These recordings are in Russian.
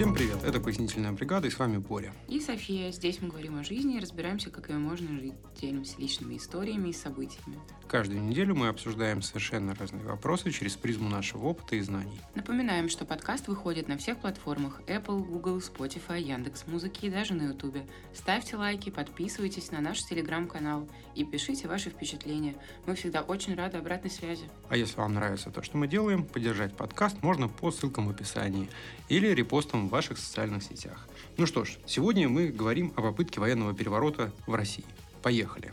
Всем привет, это «Пояснительная бригада» и с вами Боря. И София. Здесь мы говорим о жизни и разбираемся, как ее можно жить. Делимся личными историями и событиями. Каждую неделю мы обсуждаем совершенно разные вопросы через призму нашего опыта и знаний. Напоминаем, что подкаст выходит на всех платформах Apple, Google, Spotify, Яндекс Музыки и даже на YouTube. Ставьте лайки, подписывайтесь на наш телеграм-канал и пишите ваши впечатления. Мы всегда очень рады обратной связи. А если вам нравится то, что мы делаем, поддержать подкаст можно по ссылкам в описании или репостом в ваших социальных сетях. Ну что ж, сегодня мы говорим о попытке военного переворота в России. Поехали!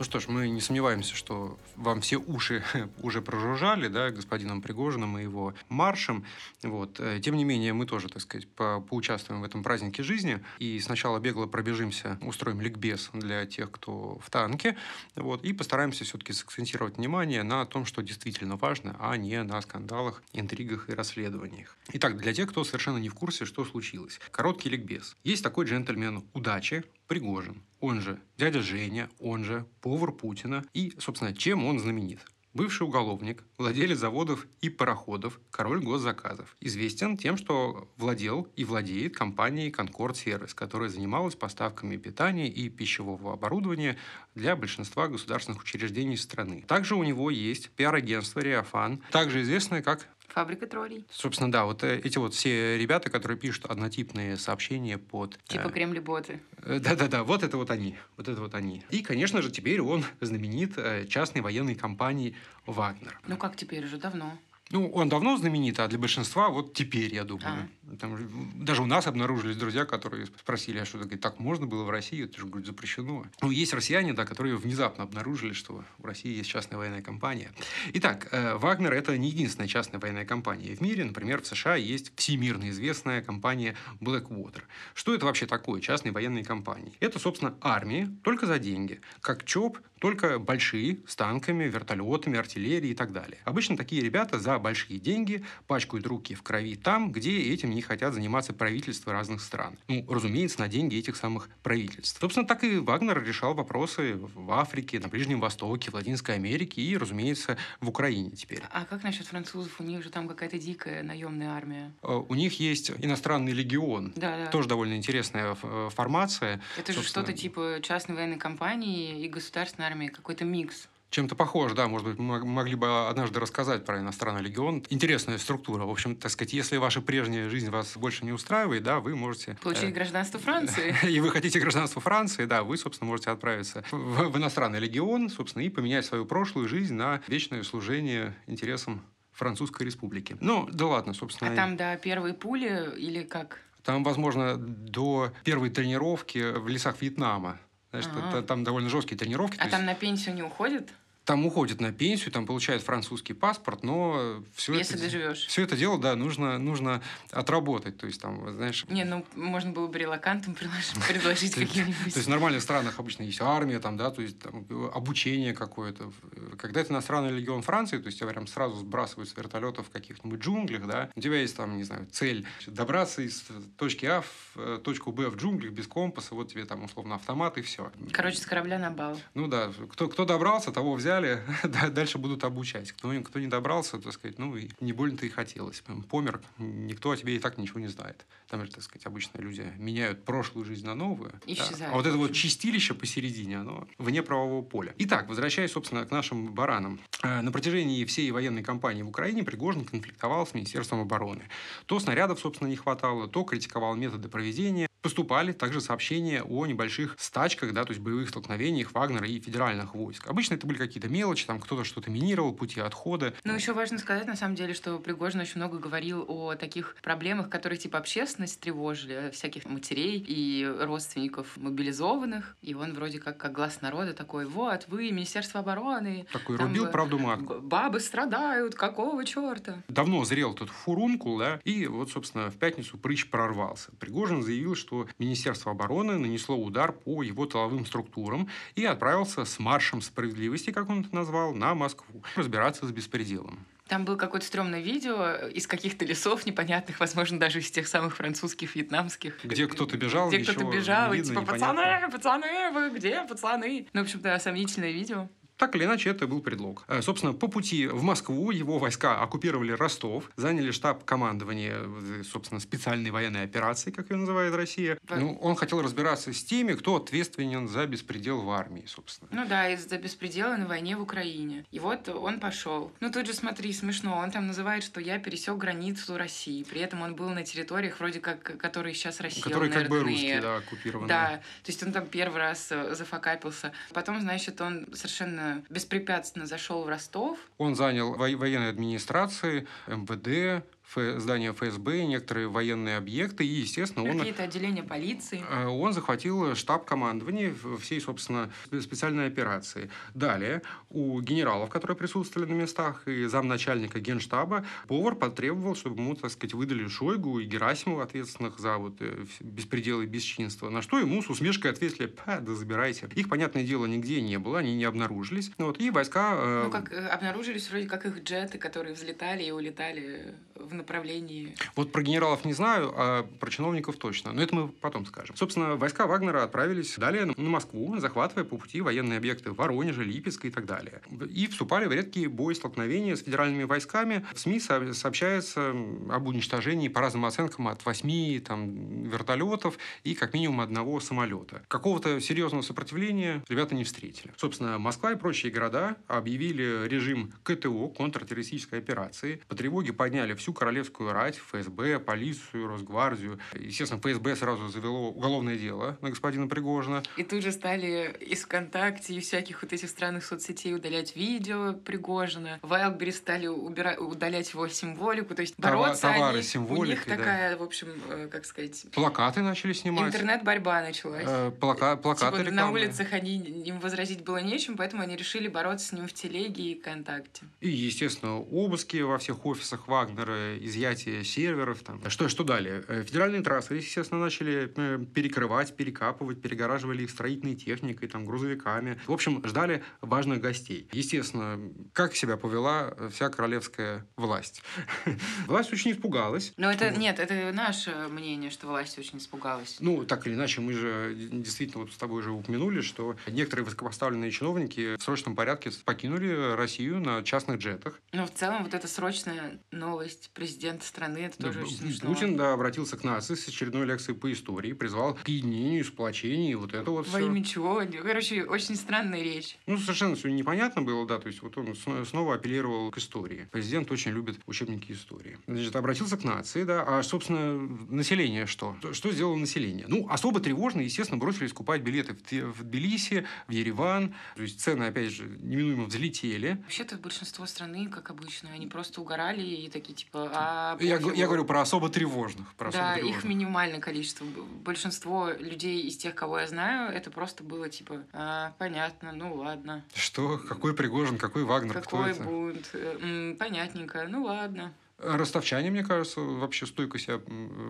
Ну что ж, мы не сомневаемся, что вам все уши уже прожужжали, да, господином Пригожиным и его маршем. Вот. Э, тем не менее, мы тоже, так сказать, по поучаствуем в этом празднике жизни. И сначала бегло пробежимся, устроим ликбез для тех, кто в танке. Вот. И постараемся все-таки сакцентировать внимание на том, что действительно важно, а не на скандалах, интригах и расследованиях. Итак, для тех, кто совершенно не в курсе, что случилось. Короткий ликбез. Есть такой джентльмен удачи, Пригожин, он же дядя Женя, он же повар Путина. И, собственно, чем он знаменит? Бывший уголовник, владелец заводов и пароходов, король госзаказов. Известен тем, что владел и владеет компанией Concord Service, которая занималась поставками питания и пищевого оборудования для большинства государственных учреждений страны. Также у него есть пиар-агентство «Реофан», также известное как Фабрика троллей. Собственно, да, вот э, эти вот все ребята, которые пишут однотипные сообщения под... Типа э, кремли-боты. Э, да-да-да, вот это вот они. Вот это вот они. И, конечно же, теперь он знаменит э, частной военной компанией «Вагнер». Ну как теперь уже давно? Ну, он давно знаменит, а для большинства вот теперь, я думаю. А. Там, даже у нас обнаружились друзья, которые спросили, а что говорит, так можно было в России? Это же, говорит, запрещено. Ну, есть россияне, да, которые внезапно обнаружили, что в России есть частная военная компания. Итак, э, Вагнер – это не единственная частная военная компания в мире. Например, в США есть всемирно известная компания Blackwater. Что это вообще такое, частные военные компании? Это, собственно, армии, только за деньги. Как ЧОП, только большие, с танками, вертолетами, артиллерией и так далее. Обычно такие ребята за большие деньги пачкают руки в крови там, где этим не хотят заниматься правительства разных стран. Ну, разумеется, на деньги этих самых правительств. Собственно, так и Вагнер решал вопросы в Африке, на Ближнем Востоке, в Латинской Америке и, разумеется, в Украине теперь. А как насчет французов? У них же там какая-то дикая наемная армия. Э, у них есть иностранный легион. Да, да. Тоже довольно интересная э, формация. Это же что-то типа частной военной компании и государственной армии, какой-то микс чем-то похож, да, может быть, мы могли бы однажды рассказать про иностранный легион. Интересная структура. В общем, так сказать, если ваша прежняя жизнь вас больше не устраивает, да, вы можете... Получить э, гражданство Франции. И вы хотите гражданство Франции, да, вы, собственно, можете отправиться в, в иностранный легион, собственно, и поменять свою прошлую жизнь на вечное служение интересам Французской республики. Ну, да ладно, собственно. А там до первой пули или как? Там, возможно, до первой тренировки в лесах Вьетнама. Знаешь, ага. там довольно жесткие тренировки. А там есть... на пенсию не уходят? Там уходит на пенсию, там получает французский паспорт, но все Если это, доживешь. Все это дело, да, нужно, нужно отработать. То есть там, знаешь... Не, ну, можно было бы релакантам предложить какие-нибудь. То есть в нормальных странах обычно есть армия, там, да, то есть там, обучение какое-то. Когда это иностранный легион Франции, то есть тебя прям сразу сбрасывают с вертолетов в каких-нибудь джунглях, да, у тебя есть там, не знаю, цель добраться из точки А в э, точку Б в джунглях без компаса, вот тебе там условно автомат и все. Короче, с корабля на бал. Ну да, кто, кто добрался, того взяли взяли, дальше будут обучать. Кто, кто не добрался, так сказать, ну, и не больно-то и хотелось. Помер, никто о тебе и так ничего не знает. Там же, так сказать, обычно люди меняют прошлую жизнь на новую. Исчезают. Да. А вот это вот чистилище посередине, оно вне правового поля. Итак, возвращаясь, собственно, к нашим баранам. Э, на протяжении всей военной кампании в Украине Пригожин конфликтовал с Министерством обороны. То снарядов, собственно, не хватало, то критиковал методы проведения поступали также сообщения о небольших стачках, да, то есть боевых столкновениях Вагнера и федеральных войск. Обычно это были какие-то мелочи, там кто-то что-то минировал, пути отхода. Ну, еще важно сказать, на самом деле, что Пригожин очень много говорил о таких проблемах, которые типа общественность тревожили, всяких матерей и родственников мобилизованных. И он вроде как, как глаз народа такой, вот, вы, Министерство обороны. Такой там, рубил правду матку. Бабы страдают, какого черта? Давно зрел этот фурункул, да, и вот, собственно, в пятницу прыщ прорвался. Пригожин заявил, что что Министерство обороны нанесло удар по его тыловым структурам и отправился с маршем справедливости, как он это назвал, на Москву разбираться с беспределом. Там было какое-то стрёмное видео из каких-то лесов непонятных, возможно, даже из тех самых французских, вьетнамских. Где кто-то бежал, Где кто-то бежал, видно, и типа, пацаны, пацаны, вы где, пацаны? Ну, в общем, да, сомнительное видео. Так или иначе, это был предлог. Э, собственно, по пути в Москву его войска оккупировали Ростов, заняли штаб командования, э, собственно, специальной военной операции, как ее называет Россия. Ну, он хотел разбираться с теми, кто ответственен за беспредел в армии, собственно. Ну да, из-за беспредела на войне в Украине. И вот он пошел. Ну тут же смотри, смешно. Он там называет, что я пересек границу России. При этом он был на территориях, вроде как, которые сейчас Россия. Которые как бы русские, да, оккупированы. Да, то есть он там первый раз э, зафакапился. Потом, значит, он совершенно беспрепятственно зашел в Ростов. Он занял военной администрации, МВД, здания ФСБ, некоторые военные объекты, и, естественно, он... Какие-то отделения полиции. Э, он захватил штаб командования всей, собственно, специальной операции. Далее, у генералов, которые присутствовали на местах, и замначальника генштаба, повар потребовал, чтобы ему, так сказать, выдали Шойгу и Герасимова, ответственных за вот э, беспредел и бесчинство. На что ему с усмешкой ответили, па, да забирайте. Их, понятное дело, нигде не было, они не обнаружились. Вот, и войска... Э... Ну, как обнаружились вроде как их джеты, которые взлетали и улетали в направлении? Вот про генералов не знаю, а про чиновников точно. Но это мы потом скажем. Собственно, войска Вагнера отправились далее на Москву, захватывая по пути военные объекты в Воронеже, Липецке и так далее. И вступали в редкие бои столкновения с федеральными войсками. В СМИ сообщается об уничтожении по разным оценкам от 8 там, вертолетов и как минимум одного самолета. Какого-то серьезного сопротивления ребята не встретили. Собственно, Москва и прочие города объявили режим КТО, контртеррористической операции. По тревоге подняли всю королевскую рать, ФСБ, полицию, Росгвардию. Естественно, ФСБ сразу завело уголовное дело на господина Пригожина. И тут же стали из ВКонтакте и всяких вот этих странных соцсетей удалять видео Пригожина. В Wildberries стали убира... удалять его символику, то есть бороться Товары, они... символики, У них да. такая, в общем, э, как сказать... Плакаты начали снимать. Интернет-борьба началась. Э, плака... Плакаты типа, На улицах они, им возразить было нечем, поэтому они решили бороться с ним в телеге и ВКонтакте. И, естественно, обыски во всех офисах Вагнера, изъятие серверов. Там. Что, что далее? Э, федеральные трассы, естественно, начали э, перекрывать, перекапывать, перегораживали их строительной техникой, там, грузовиками. В общем, ждали важных гостей. Естественно, как себя повела вся королевская власть? Власть очень испугалась. Но это, нет, это наше мнение, что власть очень испугалась. Ну, так или иначе, мы же действительно вот с тобой уже упомянули, что некоторые высокопоставленные чиновники в срочном порядке покинули Россию на частных джетах. Но в целом вот эта срочная новость президента страны, это тоже очень смешно. Путин, да, обратился к нации с очередной лекцией по истории, призвал к единению, сплочению, вот это вот Во все. имя чего? Короче, очень странная речь. Ну, совершенно все непонятно было, да, то есть вот он снова апеллировал к истории. Президент очень любит учебники истории. Значит, обратился к нации, да, а, собственно, население что? Что сделало население? Ну, особо тревожно, естественно, бросились скупать билеты в Тбилиси, в Ереван, то есть цены, опять же, неминуемо взлетели. Вообще-то большинство страны, как обычно, они просто угорали и такие, типа, а я, я говорю про особо тревожных. Про да, особо тревожных. их минимальное количество. Большинство людей из тех, кого я знаю, это просто было типа, а, понятно, ну ладно. Что? Какой Пригожин, какой Вагнер? Какой кто это? бунт? М-м, понятненько, ну ладно. Ростовчане, мне кажется, вообще стойко себя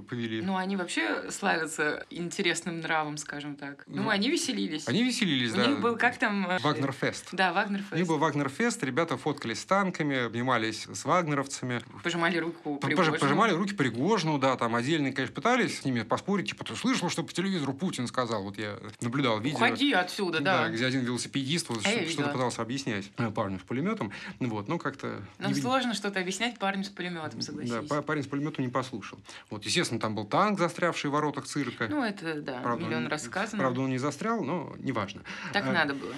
повели. Ну, они вообще славятся интересным нравом, скажем так. Ну, ну они веселились. Они веселились, У да. У них был как там... Э, Вагнерфест. Да, Вагнерфест. У них был Вагнерфест, ребята фоткались с танками, обнимались с вагнеровцами. Пожимали руку Пригожину. Пожимали руки Пригожину, да, там отдельные, конечно, пытались с ними поспорить, типа, ты слышал, что по телевизору Путин сказал? Вот я наблюдал видео. Уходи отсюда, да. Да, где один велосипедист вот, а что-то пытался объяснять парню с пулеметом. Вот, ну как-то... Нам сложно что-то объяснять парню с пулеметом, согласись. Да, парень с пулеметом не послушал. Вот, естественно, там был танк, застрявший в воротах цирка. Ну, это, да, правда, миллион раз сказано. Правда, он не застрял, но неважно. Так а, надо было.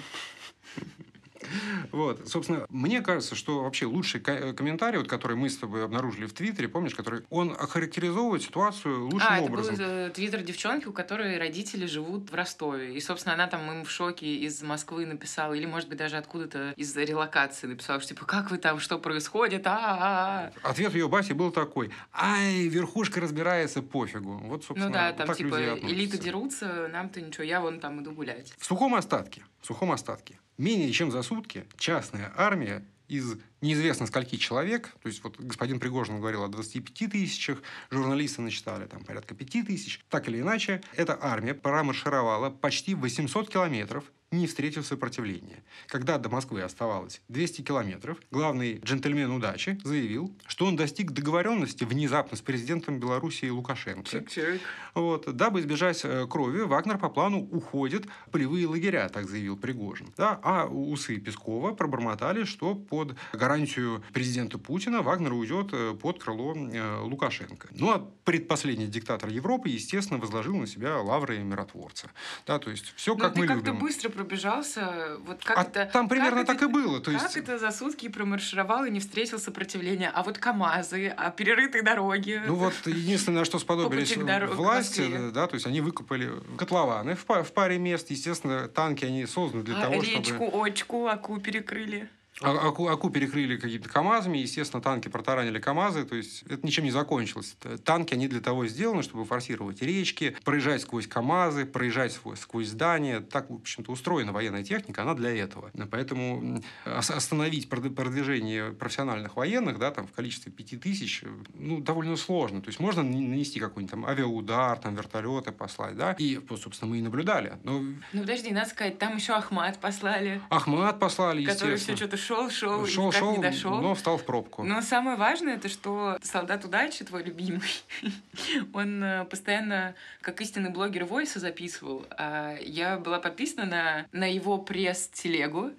Вот, собственно, мне кажется, что вообще лучший комментарий, вот, который мы с тобой обнаружили в Твиттере, помнишь, который он охарактеризовывает ситуацию лучшим а, образом. это был э, твиттер девчонки, у которой родители живут в Ростове. И, собственно, она там им в шоке из Москвы написала, или, может быть, даже откуда-то из релокации написала, что, типа, как вы там, что происходит, а, -а, -а. Ответ ее Баси был такой, ай, верхушка разбирается, пофигу. Вот, собственно, Ну да, там, так типа, элиты дерутся, нам-то ничего, я вон там иду гулять. В сухом остатке, в сухом остатке. Менее чем за сутки частная армия из неизвестно скольки человек, то есть вот господин Пригожин говорил о 25 тысячах, журналисты насчитали там порядка 5 тысяч. Так или иначе, эта армия промаршировала почти 800 километров не встретив сопротивления. Когда до Москвы оставалось 200 километров, главный джентльмен удачи заявил, что он достиг договоренности внезапно с президентом Белоруссии Лукашенко. Чик-чик. Вот, дабы избежать э, крови, Вагнер по плану уходит в полевые лагеря, так заявил Пригожин. Да? А усы Пескова пробормотали, что под гарантию президента Путина Вагнер уйдет э, под крыло э, Лукашенко. Ну а предпоследний диктатор Европы, естественно, возложил на себя лавры миротворца. Да, то есть все Но как мы как-то любим. быстро пробежался. Вот как А это, там примерно как так и это- было. То как есть это за сутки промаршировал и не встретил сопротивления? А вот КАМАЗы, а перерытые дороги. Ну вот единственное, на что сподобились власти, Москве. да, то есть они выкопали котлованы в, в паре мест. Естественно, танки они созданы для а того, речку, чтобы... очку, Аку перекрыли. Аку, Аку перекрыли какими-то КАМАЗами, естественно, танки протаранили КАМАЗы, то есть это ничем не закончилось. Танки, они для того сделаны, чтобы форсировать речки, проезжать сквозь КАМАЗы, проезжать сквозь, здания. Так, в общем-то, устроена военная техника, она для этого. Поэтому остановить прод- продвижение профессиональных военных, да, там, в количестве пяти тысяч, э, ну, довольно сложно. То есть можно нанести какой-нибудь там авиаудар, там, вертолеты послать, да, и, собственно, мы и наблюдали. Но Ну подожди, надо сказать, там еще Ахмат послали, Ахмат послали, который естественно. все что-то шел, шел, и Шел, никак шел, не дошел. но встал в пробку. Но самое важное, это что солдат удачи, твой любимый, он э, постоянно, как истинный блогер Войса, записывал. А я была подписана на, на его пресс-телегу,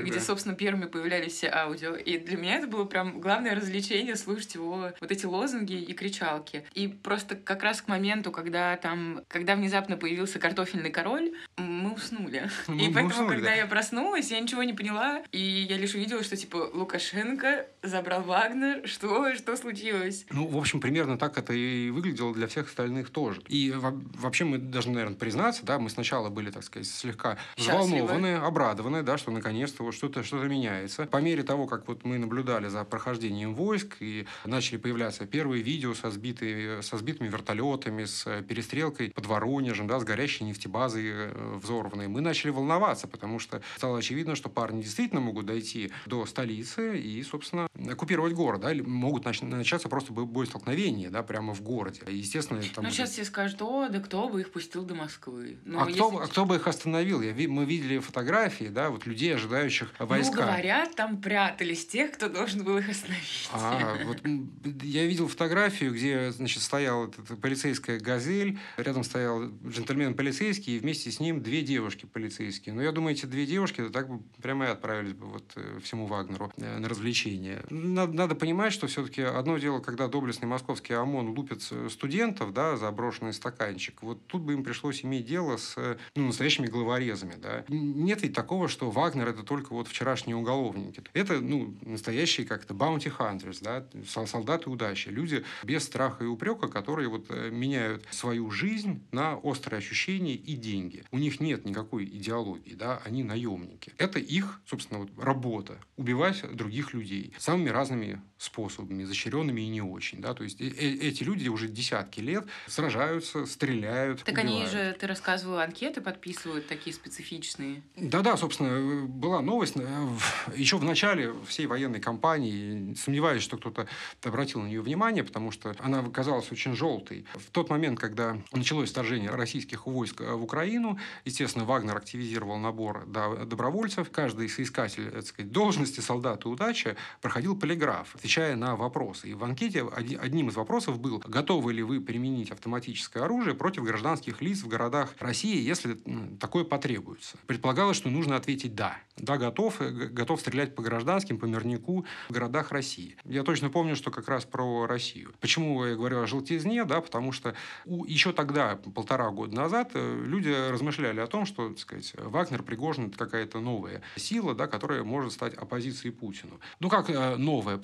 где, да. собственно, первыми появлялись все аудио. И для меня это было прям главное развлечение слушать его вот эти лозунги и кричалки. И просто как раз к моменту, когда там, когда внезапно появился картофельный король, мы уснули. Мы- и мы поэтому, уснули, когда да. я проснулась, я ничего не поняла. И я лишь увидела, что, типа, Лукашенко забрал Вагнер. Что? Что случилось? Ну, в общем, примерно так это и выглядело для всех остальных тоже. И во- вообще мы должны, наверное, признаться, да, мы сначала были, так сказать, слегка взволнованы, обрадованы, да, что наконец-то вот что-то что меняется. По мере того, как вот мы наблюдали за прохождением войск и начали появляться первые видео со, сбитыми, со сбитыми вертолетами, с перестрелкой под Воронежем, да, с горящей нефтебазой э, взорванной, мы начали волноваться, потому что стало очевидно, что парни действительно могут дойти до столицы и, собственно, оккупировать город, да, могут нач- начаться просто бо- боестолкновения, да, прямо в городе. Естественно, там Ну, сейчас все скажут, о, да кто бы их пустил до Москвы? Ну, а, кто, если- а кто бы их остановил? Я, мы видели фотографии, да, вот людей, ожидающих Ну, войска. говорят, там прятались тех, кто должен был их остановить. А, вот я видел фотографию, где, значит, стояла полицейская «Газель», рядом стоял джентльмен полицейский, и вместе с ним две девушки полицейские. Но я думаю, эти две девушки так бы прямо и отправились бы вот э, всему Вагнеру э, на развлечение. Надо, надо понимать, что все-таки одно дело, когда доблестный московский ОМОН лупит э, студентов, да, за брошенный стаканчик. Вот тут бы им пришлось иметь дело с э, ну, настоящими головорезами, да. Нет ведь такого, что Вагнер это только вот вчерашние уголовники. Это, ну, настоящие как-то bounty hunters, да, сол- солдаты удачи, люди без страха и упрека, которые вот меняют свою жизнь на острые ощущения и деньги. У них нет никакой идеологии, да, они наемники. Это их, собственно, вот работа убивать других людей самыми разными способами, изощренными и не очень, да, то есть э- э- эти люди уже десятки лет сражаются, стреляют, Так они убивают. же, ты рассказывал, анкеты подписывают такие специфичные. Да-да, собственно, была новость э, еще в начале всей военной кампании. Сомневаюсь, что кто-то обратил на нее внимание, потому что она казалась очень желтой. В тот момент, когда началось вторжение российских войск э, в Украину, естественно, Вагнер активизировал набор добровольцев. Каждый соискатель, так сказать, должности солдата удачи проходил полиграф, отвечая на вопросы. И в анкете одним из вопросов был, готовы ли вы применить автоматическое оружие против гражданских лиц в городах России, если м, такое потребуется. Предполагалось, что нужно ответить «да». Да, готов, э, готов стрелять по гражданским, по мирнику в городах России. Я точно помню, что как раз про Россию. Почему я говорю о желтизне? Да, потому что у- еще тогда, полтора года назад, э, люди размышляли о том, что, так сказать, Вагнер, Пригожин – это какая-то новая сила, да, которая может стать оппозицией Путину. Ну, как э, новая?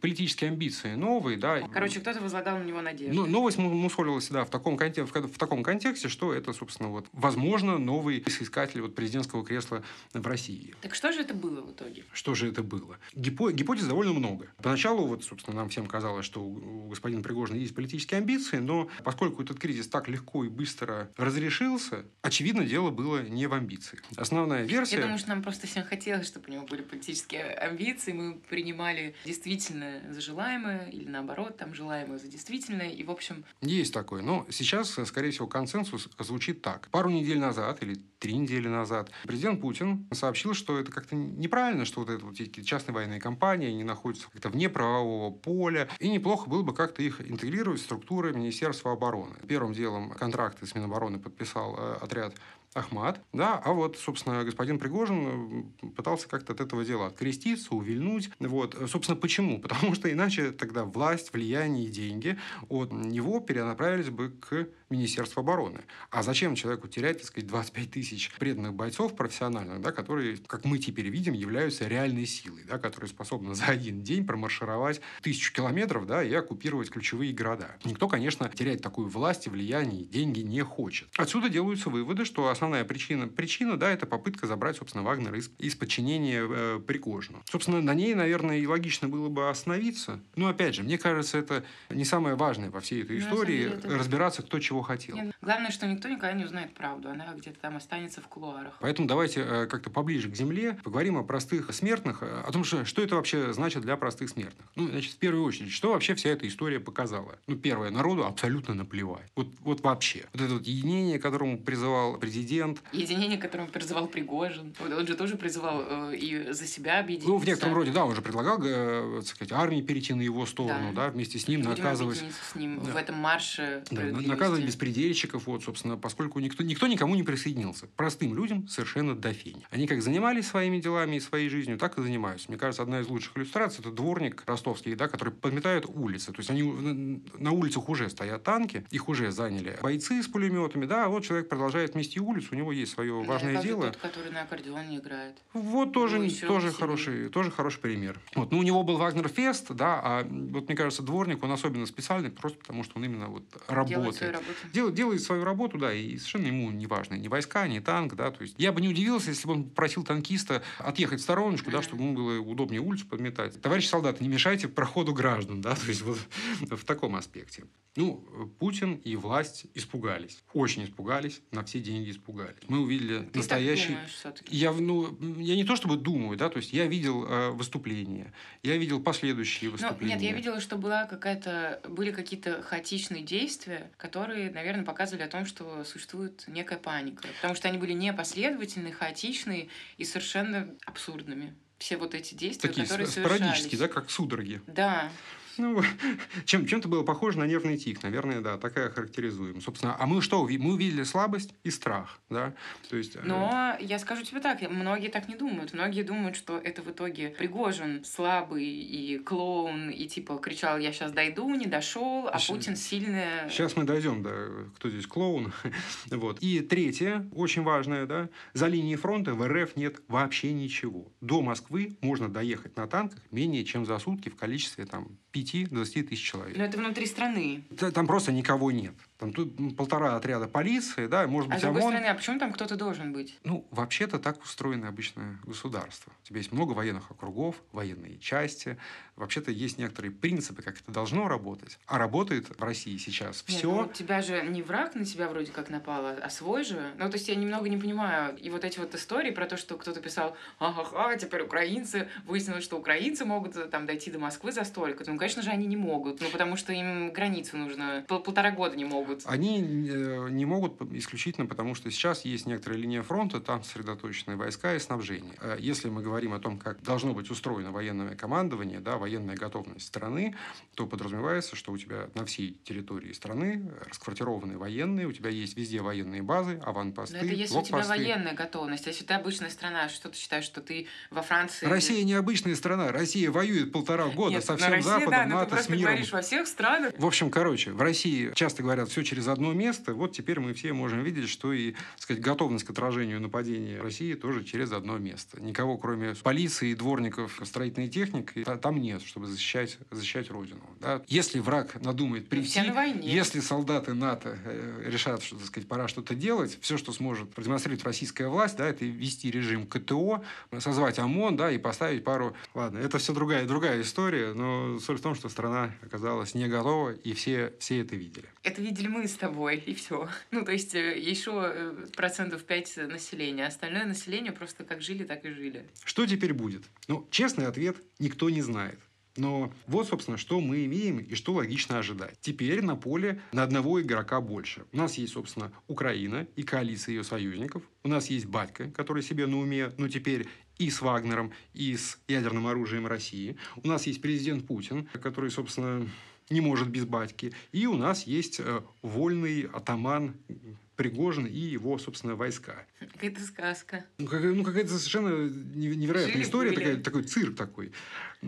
Политические амбиции новые, да. Короче, кто-то возлагал на него надежды. Ну, новость му- мусолилась, да, в таком, конте- в, в таком контексте, что это, собственно, вот, возможно, новый соискатель вот, президентского кресла в России. Так что же это было в итоге? Что же это было? Гипо... Гипотез довольно много. Поначалу, вот, собственно, нам всем казалось, что у господина Пригожина есть политические амбиции, но поскольку этот кризис так легко и быстро разрешился, очевидно, дело было не в амбиции. Основная версия... Я думаю, что нам просто всем хотелось, чтобы у него были политические амбиции, мы принимали действительно за желаемое или наоборот, там желаемое за действительное, и в общем... Есть такое, но сейчас, скорее всего, консенсус звучит так. Пару недель назад или три недели назад президент Путин сообщил, что это как-то неправильно, что вот, это, вот эти частные военные компании, они находятся как-то вне правового поля, и неплохо было бы как-то их интегрировать в структуры Министерства обороны. Первым делом контракты с Минобороны подписал э, отряд Ахмат, да, а вот, собственно, господин Пригожин э, пытался как-то от этого дела откреститься, увильнуть. Вот. Собственно, почему? Потому что иначе тогда власть, влияние и деньги от него перенаправились бы к Министерству обороны. А зачем человеку терять, так сказать, 25 тысяч преданных бойцов профессиональных, да, которые, как мы теперь видим, являются реальной силой, да, которые способны за один день промаршировать тысячу километров да, и оккупировать ключевые города. Никто, конечно, терять такую власть и влияние, деньги не хочет. Отсюда делаются выводы, что основная причина, причина да, это попытка забрать, собственно, Вагнера из, из подчинения э, Пригожину. Собственно, на ней, наверное, и логично было бы остановиться. Но, опять же, мне кажется, это не самое важное во всей этой истории, это... разбираться, кто чего хотел. Нет, главное, что никто никогда не узнает правду. Она где-то там останется в кулуарах. Поэтому давайте э, как-то поближе к земле поговорим о простых смертных, э, о том, что, что это вообще значит для простых смертных. Ну, значит, в первую очередь, что вообще вся эта история показала? Ну, первое, народу абсолютно наплевать. Вот, вот вообще. Вот это вот единение, к которому призывал президент. Единение, к которому призывал Пригожин. Он же тоже призывал э, и за себя объединиться. Ну, в некотором роде, да, он же предлагал, э, так сказать, армии перейти на его сторону, да, да вместе с ним Будем наказывать. с ним да. в этом марше. Да, наказывать беспредельщиков, вот, собственно, поскольку никто, никто никому не присоединился. Простым людям совершенно до фени. Они как занимались своими делами и своей жизнью, так и занимаются. Мне кажется, одна из лучших иллюстраций – это дворник ростовский, да, который подметает улицы. То есть, они на улицах уже стоят танки, их уже заняли бойцы с пулеметами, да, а вот человек продолжает мести улицу, у него есть свое да, важное дело. Тот, который на аккордеоне играет. Вот тоже, тоже, хороший, тоже хороший пример. Вот. Ну, у него был Вагнер Фест, да, а вот мне кажется, дворник, он особенно специальный, просто потому что он именно вот работает. Делает свою работу. Дел, делает свою работу, да, и совершенно ему не важно, ни войска, ни танк, да, то есть я бы не удивился, если бы он просил танкиста отъехать в стороночку, да, чтобы ему было удобнее улицу подметать. Товарищ солдат, не мешайте проходу граждан, да, то есть вот в таком аспекте. Ну, Путин и власть испугались. Очень испугались, на все деньги испугались. Мы увидели Ты настоящий... думаешь, я, ну, я не то чтобы думаю, да, то есть я видел э, выступления, я видел последующие выступления. Ну, нет, я видела, что была какая-то, были какие-то хаотичные действия, которые, наверное, показывали о том, что существует некая паника. Потому что они были непоследовательные, хаотичные и совершенно абсурдными все вот эти действия, Такие которые спорадические, да, как судороги. Да. Ну, чем, чем-то было похоже на нервный тик, наверное, да, такая характеризуем. Собственно, а мы что, мы увидели слабость и страх, да? То есть, э, Но я скажу тебе так, многие так не думают. Многие думают, что это в итоге Пригожин слабый и клоун, и типа кричал, я сейчас дойду, не дошел, а сейчас, Путин сильный. Сейчас мы дойдем, да, кто здесь клоун. вот. И третье, очень важное, да, за линией фронта в РФ нет вообще ничего. До Москвы можно доехать на танках менее чем за сутки в количестве там 5-20 тысяч человек. Но это внутри страны. Там просто никого нет. Там тут полтора отряда полиции, да, может быть, а с другой ОМОН. стороны, а почему там кто-то должен быть? Ну, вообще-то так устроено обычное государство. У тебя есть много военных округов, военные части. Вообще-то есть некоторые принципы, как это должно работать. А работает в России сейчас все. Ну, тебя же не враг на тебя вроде как напал, а свой же. Ну, то есть я немного не понимаю. И вот эти вот истории про то, что кто-то писал, ага, теперь украинцы, выяснилось, что украинцы могут э, там дойти до Москвы за столько. Ну, конечно же, они не могут. Ну, потому что им границу нужно. Пол полтора года не могут. Они э, не могут исключительно потому, что сейчас есть некоторая линия фронта, там сосредоточены войска и снабжение. Э, если мы говорим о том, как должно быть устроено военное командование, да, военная готовность страны, то подразумевается, что у тебя на всей территории страны расквартированы военные, у тебя есть везде военные базы, аванпосты, Но это если у тебя военная готовность. А если ты обычная страна, что ты считаешь, что ты во Франции... Россия не обычная страна. Россия воюет полтора года Нет, со всем Россия, Западом, да, НАТО, ты просто с миром. говоришь во всех странах. В общем, короче, в России часто говорят, все через одно место, вот теперь мы все можем видеть, что и, сказать, готовность к отражению нападения России тоже через одно место. Никого, кроме полиции, дворников, строительной техники, там нет, чтобы защищать, защищать Родину. Да? Если враг надумает прийти, если солдаты НАТО э, решат, что, так сказать, пора что-то делать, все, что сможет продемонстрировать российская власть, да, это ввести режим КТО, созвать ОМОН, да, и поставить пару... Ладно, это все другая, другая история, но соль в том, что страна оказалась не готова, и все, все это видели. Это видели мы с тобой, и все. Ну, то есть, э, еще э, процентов 5 населения. Остальное население просто как жили, так и жили. Что теперь будет? Ну, честный ответ никто не знает. Но вот, собственно, что мы имеем и что логично ожидать. Теперь на поле на одного игрока больше. У нас есть, собственно, Украина и коалиция ее союзников. У нас есть Батька, который себе на уме, но теперь и с Вагнером, и с ядерным оружием России. У нас есть президент Путин, который, собственно, не может без батьки. И у нас есть э, вольный атаман Пригожин и его, собственно, войска. Какая-то сказка. Ну, ну какая-то совершенно невероятная Жили, история, такая, такой цирк такой.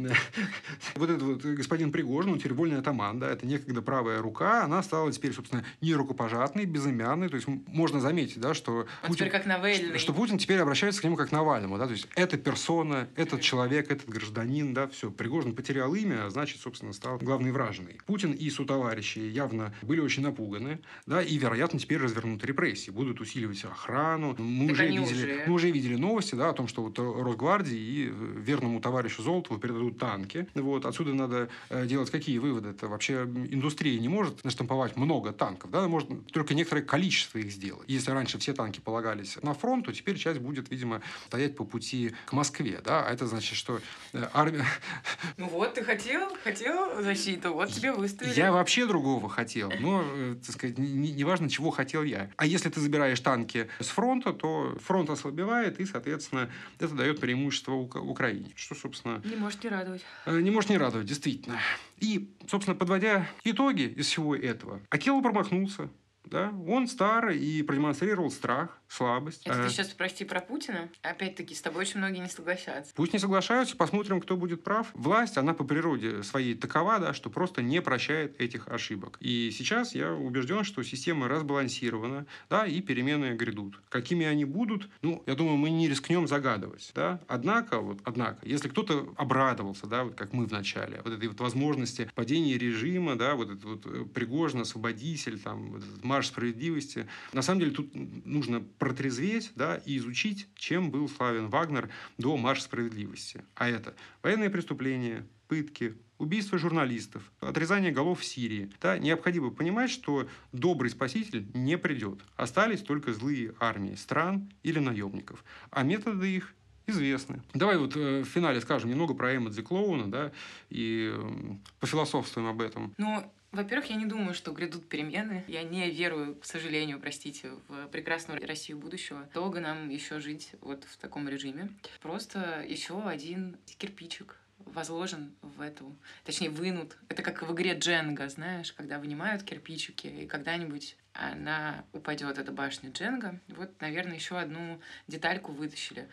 Вот этот вот господин Пригожин, он теперь вольный атаман, да, это некогда правая рука, она стала теперь, собственно, не рукопожатной, безымянной, то есть можно заметить, да, что... Он Путин, как Навальный. Что, Путин теперь обращается к нему как к Навальному, да, то есть это персона, этот человек, этот гражданин, да, все. Пригожин потерял имя, а значит, собственно, стал главный вражиной. Путин и сотоварищи явно были очень напуганы, да, и, вероятно, теперь развернут репрессии, будут усиливать охрану. Мы, уже видели, уже... мы уже видели новости, да, о том, что вот Росгвардии и верному товарищу Золотову передадут танки. Вот, отсюда надо э, делать какие выводы? Это вообще индустрия не может наштамповать много танков, да, может только некоторое количество их сделать. Если раньше все танки полагались на фронт, то теперь часть будет, видимо, стоять по пути к Москве, да, а это значит, что э, армия... Ну вот, ты хотел, хотел защиту, вот тебе выставили. Я вообще другого хотел, но, э, так сказать, неважно, не чего хотел я. А если ты забираешь танки с фронта, то фронт ослабевает, и, соответственно, это дает преимущество Украине. Что, собственно... Не может не радовать. Э, не может не радовать, действительно. И, собственно, подводя итоги из всего этого, Акела промахнулся. Да? Он старый и продемонстрировал страх, слабость. Это ты э. сейчас спроси про Путина? Опять-таки, с тобой очень многие не согласятся. Пусть не соглашаются, посмотрим, кто будет прав. Власть, она по природе своей такова, да, что просто не прощает этих ошибок. И сейчас я убежден, что система разбалансирована, да, и перемены грядут. Какими они будут, ну, я думаю, мы не рискнем загадывать, да. Однако, вот, однако, если кто-то обрадовался, да, вот как мы в начале, вот этой вот возможности падения режима, да, вот этот вот э, Пригожин, освободитель, там, вот марш справедливости, на самом деле тут нужно протрезветь да, и изучить, чем был славен Вагнер до марша справедливости. А это военные преступления, пытки, убийство журналистов, отрезание голов в Сирии. Да, необходимо понимать, что добрый спаситель не придет. Остались только злые армии стран или наемников. А методы их известны. Давай вот э, в финале скажем немного про Эммодзи Клоуна, да, и э, пофилософствуем об этом. Ну, во-первых, я не думаю, что грядут перемены. Я не верую, к сожалению, простите, в прекрасную Россию будущего. Долго нам еще жить вот в таком режиме. Просто еще один кирпичик возложен в эту, точнее, вынут. Это как в игре Дженга, знаешь, когда вынимают кирпичики, и когда-нибудь она упадет, эта башня Дженга. Вот, наверное, еще одну детальку вытащили.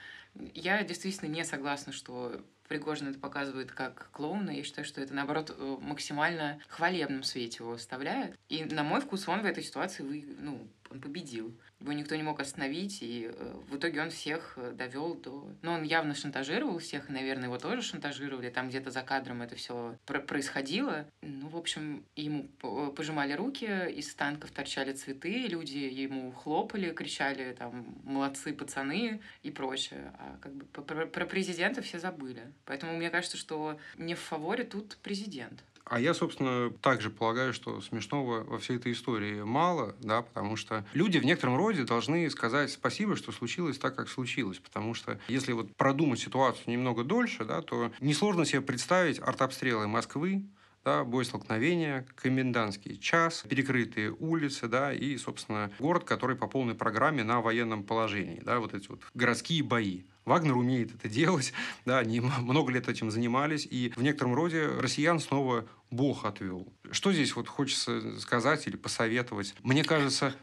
Я действительно не согласна, что Пригожин это показывает как клоуна. Я считаю, что это, наоборот, э, максимально хвалебном свете его оставляет. И, на мой вкус, он в этой ситуации вы, ну, он победил. Его никто не мог остановить, и э, в итоге он всех э, довел до... Ну, он явно шантажировал всех, и, наверное, его тоже шантажировали. Там где-то за кадром это все пр происходило. Ну, в общем, ему пожимали руки, из танков торчали цветы, люди ему хлопали, кричали там «молодцы, пацаны» и прочее. А как бы про президента все забыли. Поэтому мне кажется, что не в фаворе тут президент. А я, собственно, также полагаю, что смешного во всей этой истории мало, да, потому что люди в некотором роде должны сказать спасибо, что случилось так, как случилось. Потому что если вот продумать ситуацию немного дольше, да, то несложно себе представить артобстрелы Москвы, да, боестолкновения, комендантский час, перекрытые улицы, да, и, собственно, город, который по полной программе на военном положении, да, вот эти вот городские бои. Вагнер умеет это делать, да, они много лет этим занимались, и в некотором роде россиян снова Бог отвел. Что здесь вот хочется сказать или посоветовать? Мне кажется,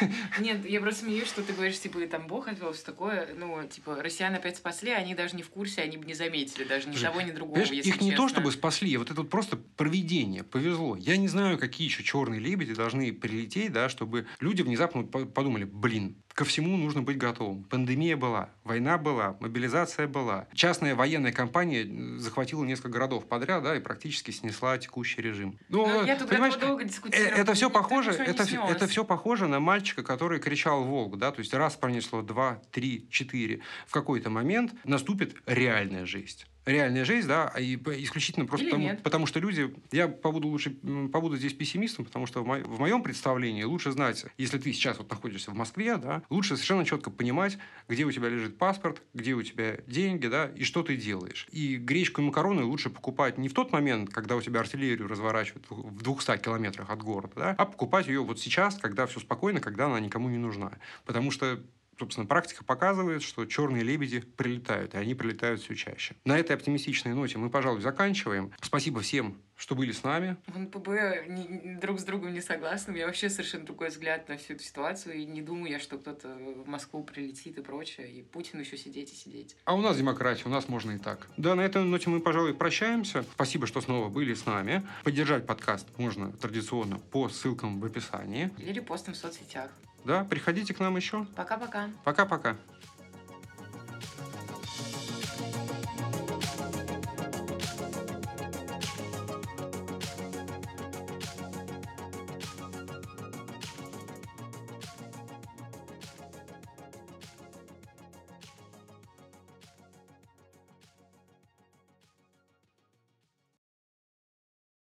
Нет, я просто смеюсь, что ты говоришь, типа, и там Бог отвел, все такое. Ну, типа, россиян опять спасли, они даже не в курсе, они бы не заметили даже ни того, ни другого, если Их не честно. то чтобы спасли, а вот это вот просто проведение, повезло. Я не знаю, какие еще черные лебеди должны прилететь, да, чтобы люди внезапно по- подумали, блин, ко всему нужно быть готовым. Пандемия была, война была, мобилизация была. Частная военная компания э, захватила несколько городов подряд, да, и практически снесла текущий режим. Ну, я тут понимаешь, долго Э, дискутировала. Это все похоже, не это, это все похоже на мальчика, который кричал «Волк», да, то есть раз пронесло, два, три, четыре. В какой-то момент наступит реальная жесть. Реальная жесть, да, и п- исключительно просто Или потому, нет. потому что люди... Я побуду лучше побуду здесь пессимистом, потому что в, мо- в моем представлении лучше знать, если ты сейчас вот находишься в Москве, да, лучше совершенно четко понимать, где у тебя лежит паспорт, где у тебя деньги, да, и что ты делаешь. И гречку и макароны лучше покупать не в тот момент, когда у тебя артиллерию разворачивают в 200 километрах от города, да, а покупать ее вот сейчас, когда все спокойно, когда она никому не нужна. Потому что Собственно, практика показывает, что черные лебеди прилетают, и они прилетают все чаще. На этой оптимистичной ноте мы, пожалуй, заканчиваем. Спасибо всем, что были с нами. В НПБ не- друг с другом не согласны. У меня вообще совершенно другой взгляд на всю эту ситуацию. И не думаю я, что кто-то в Москву прилетит и прочее. И Путину еще сидеть и сидеть. А у нас демократия, у нас можно и так. Да, на этой ноте мы, пожалуй, прощаемся. Спасибо, что снова были с нами. Поддержать подкаст можно традиционно по ссылкам в описании. Или репостом в соцсетях. Да, приходите к нам еще. Пока-пока. Пока-пока.